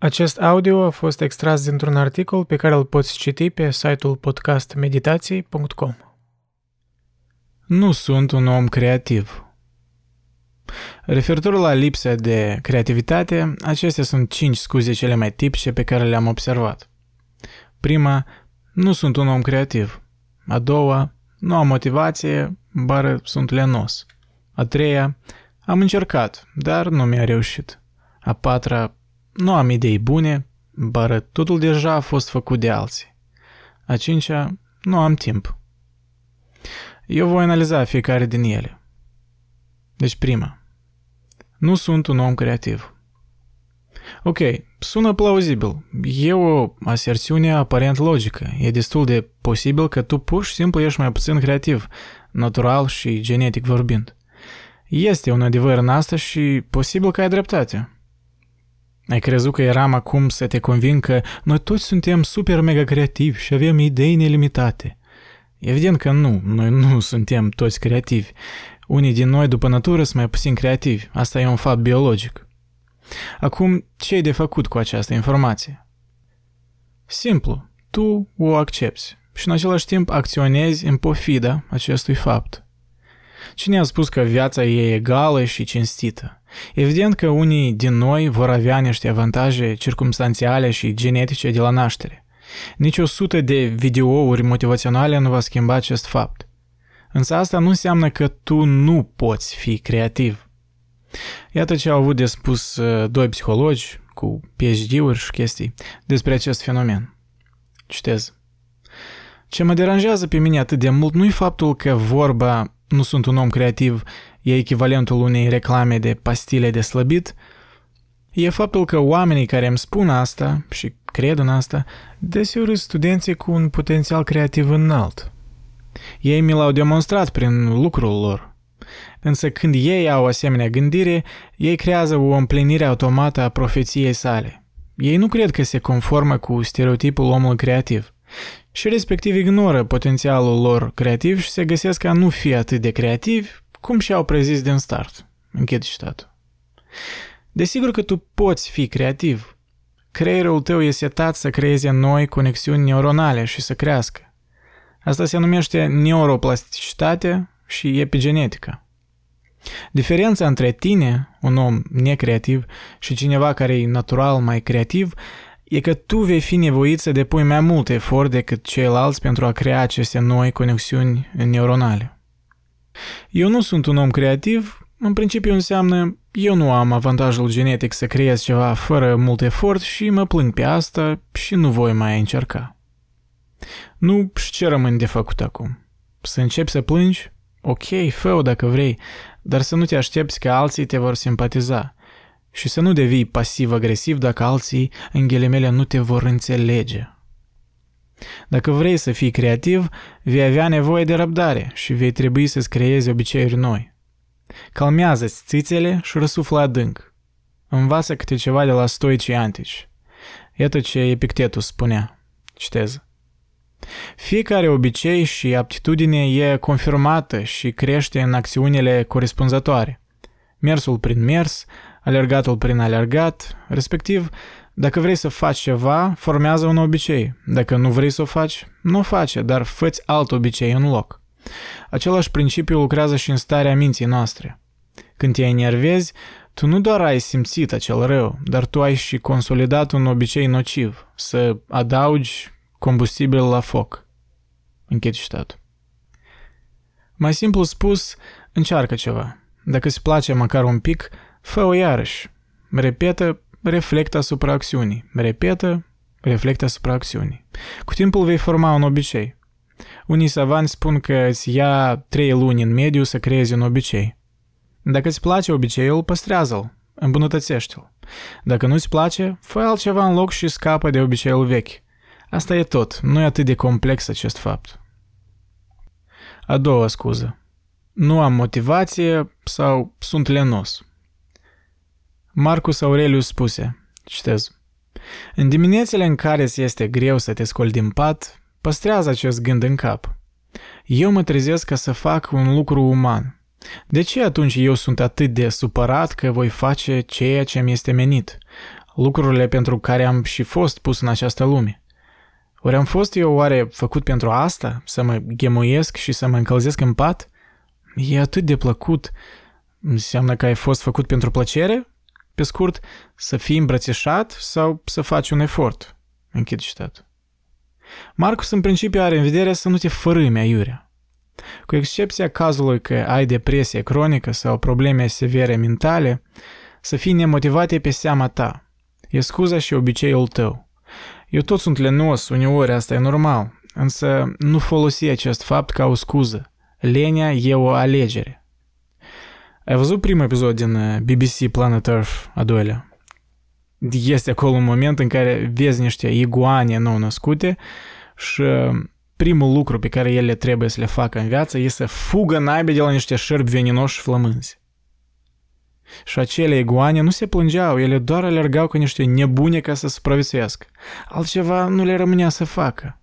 Acest audio a fost extras dintr-un articol pe care îl poți citi pe site-ul podcastmeditații.com. Nu sunt un om creativ. Referitor la lipsa de creativitate, acestea sunt cinci scuze cele mai tipice pe care le-am observat. Prima, nu sunt un om creativ. A doua, nu am motivație, bară sunt lenos. A treia, am încercat, dar nu mi-a reușit. A patra, nu am idei bune, bară totul deja a fost făcut de alții. A cincea, nu am timp. Eu voi analiza fiecare din ele. Deci prima, nu sunt un om creativ. Ok, sună plauzibil. E o aserțiune aparent logică. E destul de posibil că tu pur și simplu ești mai puțin creativ, natural și genetic vorbind. Este un adevăr în asta și posibil că ai dreptate. Ai crezut că eram acum să te convin că noi toți suntem super mega creativi și avem idei nelimitate. Evident că nu, noi nu suntem toți creativi. Unii din noi, după natură, sunt mai puțin creativi. Asta e un fapt biologic. Acum, ce ai de făcut cu această informație? Simplu, tu o accepti și în același timp acționezi în pofida acestui fapt. Cine a spus că viața e egală și cinstită? Evident că unii din noi vor avea niște avantaje circumstanțiale și genetice de la naștere. Nici o sută de videouri motivaționale nu va schimba acest fapt. Însă asta nu înseamnă că tu nu poți fi creativ. Iată ce au avut de spus uh, doi psihologi cu PhD-uri și chestii despre acest fenomen. Citez. Ce mă deranjează pe mine atât de mult nu-i faptul că vorba nu sunt un om creativ e echivalentul unei reclame de pastile de slăbit, e faptul că oamenii care îmi spun asta și cred în asta, deseori studenții cu un potențial creativ înalt. Ei mi l-au demonstrat prin lucrul lor. Însă când ei au asemenea gândire, ei creează o împlinire automată a profeției sale. Ei nu cred că se conformă cu stereotipul omului creativ și respectiv ignoră potențialul lor creativ și se găsesc a nu fi atât de creativi cum și-au prezis din start. Închid citatul. Desigur că tu poți fi creativ. Creierul tău e setat să creeze noi conexiuni neuronale și să crească. Asta se numește neuroplasticitate și epigenetică. Diferența între tine, un om necreativ, și cineva care e natural mai creativ, e că tu vei fi nevoit să depui mai mult efort decât ceilalți pentru a crea aceste noi conexiuni neuronale. Eu nu sunt un om creativ, în principiu înseamnă eu nu am avantajul genetic să creez ceva fără mult efort și mă plâng pe asta și nu voi mai încerca. Nu, și ce rămân de făcut acum? Să începi să plângi? Ok, fă dacă vrei, dar să nu te aștepți că alții te vor simpatiza și să nu devii pasiv-agresiv dacă alții, în ghilimele, nu te vor înțelege. Dacă vrei să fii creativ, vei avea nevoie de răbdare și vei trebui să-ți creezi obiceiuri noi. Calmează-ți țițele și răsuflă adânc. Învață câte ceva de la stoicii antici. Iată ce Epictetus spunea. Citez. Fiecare obicei și aptitudine e confirmată și crește în acțiunile corespunzătoare. Mersul prin mers, alergatul prin alergat, respectiv, dacă vrei să faci ceva, formează un obicei. Dacă nu vrei să o faci, nu o face, dar fă alt obicei în loc. Același principiu lucrează și în starea minții noastre. Când te enervezi, tu nu doar ai simțit acel rău, dar tu ai și consolidat un obicei nociv, să adaugi combustibil la foc. Închid citatul. Mai simplu spus, încearcă ceva. Dacă îți place măcar un pic, Fă-o iarăși. Repetă, reflectă asupra acțiunii. Repetă, reflectă asupra acțiunii. Cu timpul vei forma un obicei. Unii savanți spun că îți ia trei luni în mediu să creezi un obicei. Dacă îți place obiceiul, păstrează-l, îmbunătățește-l. Dacă nu îți place, fă altceva în loc și scapă de obiceiul vechi. Asta e tot, nu e atât de complex acest fapt. A doua scuză. Nu am motivație sau sunt lenos. Marcus Aurelius spuse, citez, În diminețile în care ți este greu să te scoli din pat, păstrează acest gând în cap. Eu mă trezesc ca să fac un lucru uman. De ce atunci eu sunt atât de supărat că voi face ceea ce mi este menit? lucrurile pentru care am și fost pus în această lume. Ori am fost eu oare făcut pentru asta? Să mă ghemuiesc și să mă încălzesc în pat? E atât de plăcut. Înseamnă că ai fost făcut pentru plăcere? Pe scurt, să fii îmbrățișat sau să faci un efort? Închid citatul. Marcus în principiu are în vedere să nu te fărâmi aiurea. Cu excepția cazului că ai depresie cronică sau probleme severe mentale, să fii nemotivate pe seama ta. E scuza și obiceiul tău. Eu tot sunt lenos, uneori asta e normal, însă nu folosi acest fapt ca o scuză. Lenia e o alegere. Ai văzut primul episod din uh, BBC Planet Earth, a doilea? Este acolo un moment în care vezi niște iguane nou născute și uh, primul lucru pe care ele trebuie să le facă în viață e să fugă naibe de la niște șerpi veninoși și flămânzi. Și acele iguane nu se plângeau, ele doar alergau ca niște nebune ca să supraviețuiască. Altceva nu le rămânea să facă.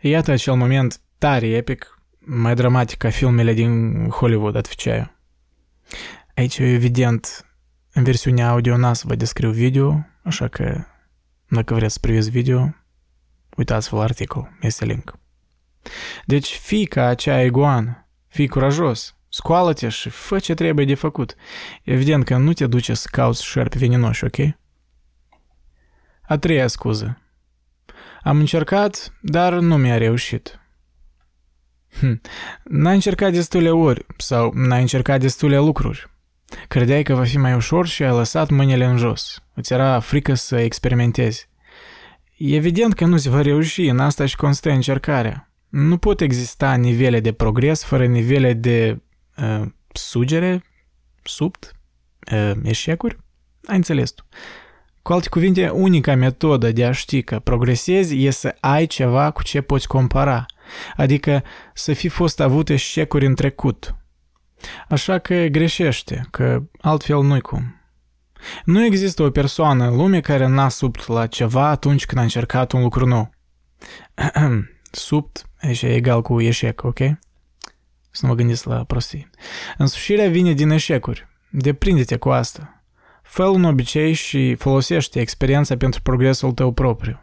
Iată acel moment tare epic, mai dramatic ca filmele din Hollywood, отвечаю. eu. Aici, evident, în versiunea audio n să vă descriu video, așa că dacă vreți să priviți video, uitați-vă la articol, este link. Deci fii ca acea iguană, fii curajos, scoală-te și fă ce trebuie de făcut. Evident că nu te duce să cauți șerpi veninoși, ok? A treia scuză. Am încercat, dar nu mi-a reușit. Hm. N-ai încercat destule ori sau n-ai încercat destule lucruri. Credeai că va fi mai ușor și ai lăsat mâinile în jos. Îți era frică să experimentezi. Evident că nu se va reuși, în asta și constă încercarea. Nu pot exista nivele de progres fără nivele de uh, sugere, subt, uh, eșecuri. Ai înțeles tu. Cu alte cuvinte, unica metodă de a ști că progresezi e să ai ceva cu ce poți compara, adică să fi fost avut eșecuri în trecut. Așa că greșește, că altfel nu-i cum. Nu există o persoană în lume care n-a subt la ceva atunci când a încercat un lucru nou. subt e egal cu eșec, ok? Să nu mă gândiți la prostii. Însușirea vine din eșecuri. Deprinde-te cu asta. fă un obicei și folosește experiența pentru progresul tău propriu.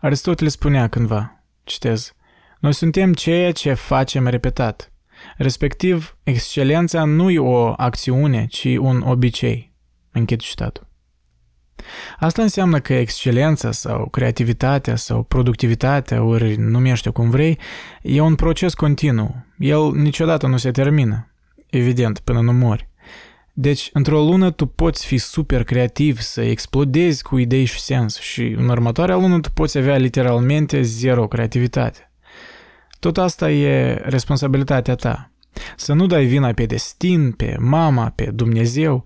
Aristotel spunea cândva, citez, noi suntem ceea ce facem repetat. Respectiv, excelența nu e o acțiune, ci un obicei. Închid citatul. Asta înseamnă că excelența sau creativitatea sau productivitatea, ori numește cum vrei, e un proces continuu. El niciodată nu se termină. Evident, până nu mori. Deci, într-o lună tu poți fi super creativ, să explodezi cu idei și sens și în următoarea lună tu poți avea literalmente zero creativitate. Tot asta e responsabilitatea ta. Să nu dai vina pe destin, pe mama, pe Dumnezeu,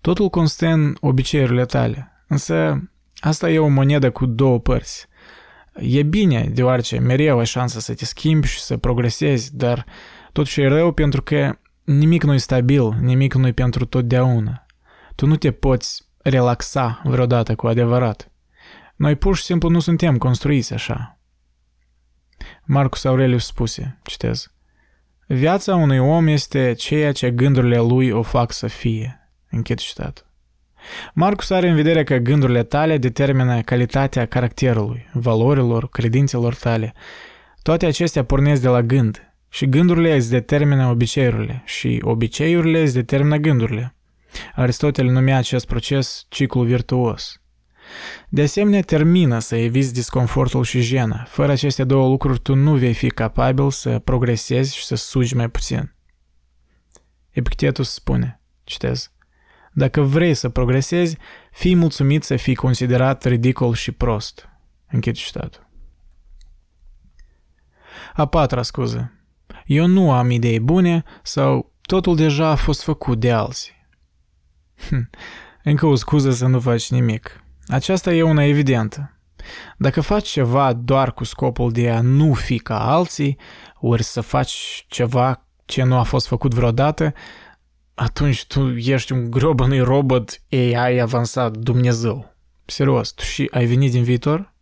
totul constă în obiceiurile tale. Însă asta e o monedă cu două părți. E bine, deoarece mereu ai șansa să te schimbi și să progresezi, dar totuși e rău pentru că nimic nu e stabil, nimic nu e pentru totdeauna. Tu nu te poți relaxa vreodată cu adevărat. Noi pur și simplu nu suntem construiți așa. Marcus Aurelius spuse, citez, Viața unui om este ceea ce gândurile lui o fac să fie. Închid citatul. Marcus are în vedere că gândurile tale determină calitatea caracterului, valorilor, credințelor tale. Toate acestea pornesc de la gând și gândurile îți determină obiceiurile și obiceiurile îți determină gândurile. Aristotel numea acest proces ciclu virtuos. De asemenea, termină să eviți disconfortul și jena. Fără aceste două lucruri, tu nu vei fi capabil să progresezi și să sugi mai puțin. Epictetus spune, citez, dacă vrei să progresezi, fii mulțumit să fii considerat ridicol și prost. Închid citatul. A patra scuză. Eu nu am idei bune sau totul deja a fost făcut de alții. Hm, încă o scuză să nu faci nimic. Aceasta e una evidentă. Dacă faci ceva doar cu scopul de a nu fi ca alții, ori să faci ceva ce nu a fost făcut vreodată, atunci tu ești un grobănui robot AI avansat Dumnezeu. Serios, tu și ai venit din viitor?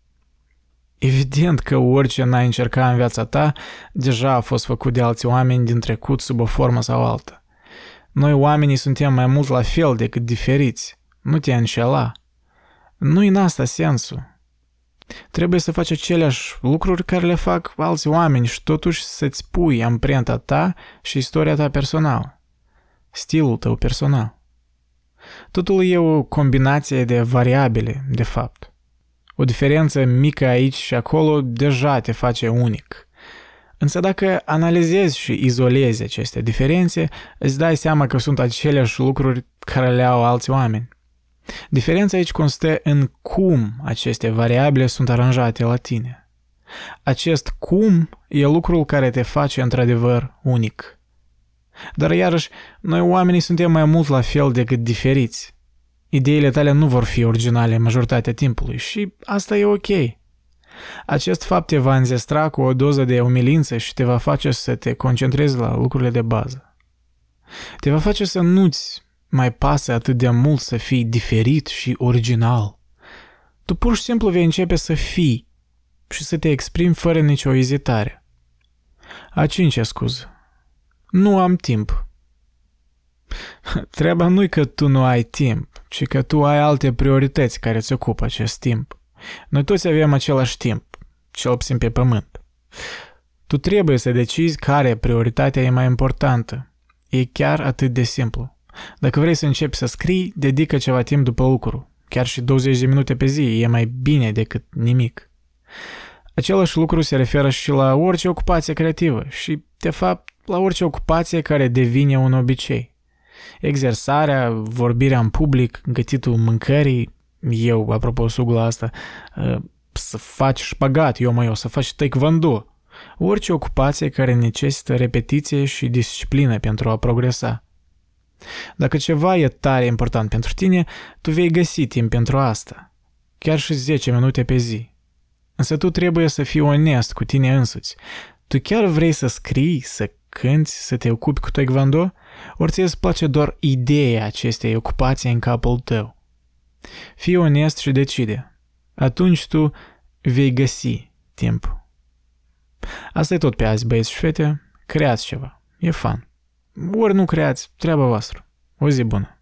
Evident că orice n-ai încercat în viața ta, deja a fost făcut de alți oameni din trecut sub o formă sau alta. Noi oamenii suntem mai mult la fel decât diferiți. nu te înșela. Nu-i în asta sensul. Trebuie să faci aceleași lucruri care le fac alți oameni și totuși să-ți pui amprenta ta și istoria ta personală. Stilul tău personal. Totul e o combinație de variabile, de fapt. O diferență mică aici și acolo deja te face unic. Însă dacă analizezi și izolezi aceste diferențe, îți dai seama că sunt aceleași lucruri care le au alți oameni. Diferența aici constă în cum aceste variabile sunt aranjate la tine. Acest cum e lucrul care te face într-adevăr unic. Dar iarăși, noi oamenii suntem mai mult la fel decât diferiți. Ideile tale nu vor fi originale majoritatea timpului și asta e ok. Acest fapt te va înzestra cu o doză de umilință și te va face să te concentrezi la lucrurile de bază. Te va face să nu-ți mai pasă atât de mult să fii diferit și original. Tu pur și simplu vei începe să fii și să te exprimi fără nicio ezitare. A cincea scuză. Nu am timp. Treaba nu-i că tu nu ai timp, ci că tu ai alte priorități care îți ocupă acest timp. Noi toți avem același timp, cel puțin pe pământ. Tu trebuie să decizi care prioritatea e mai importantă. E chiar atât de simplu. Dacă vrei să începi să scrii, dedică ceva timp după lucru. Chiar și 20 de minute pe zi e mai bine decât nimic. Același lucru se referă și la orice ocupație creativă și, de fapt, la orice ocupație care devine un obicei. Exersarea, vorbirea în public, gătitul mâncării, eu, apropo, sugla asta, ă, să faci șpagat, eu mai eu, să faci taekwondo. Orice ocupație care necesită repetiție și disciplină pentru a progresa. Dacă ceva e tare important pentru tine, tu vei găsi timp pentru asta. Chiar și 10 minute pe zi. Însă tu trebuie să fii onest cu tine însuți. Tu chiar vrei să scrii, să cânti, să te ocupi cu taekwondo? Ori ți îți place doar ideea acestei ocupații în capul tău? Fii onest și decide. Atunci tu vei găsi timp. Asta e tot pe azi, băieți și fete. Creați ceva. E fan. Ori nu creați, treaba voastră. O zi bună!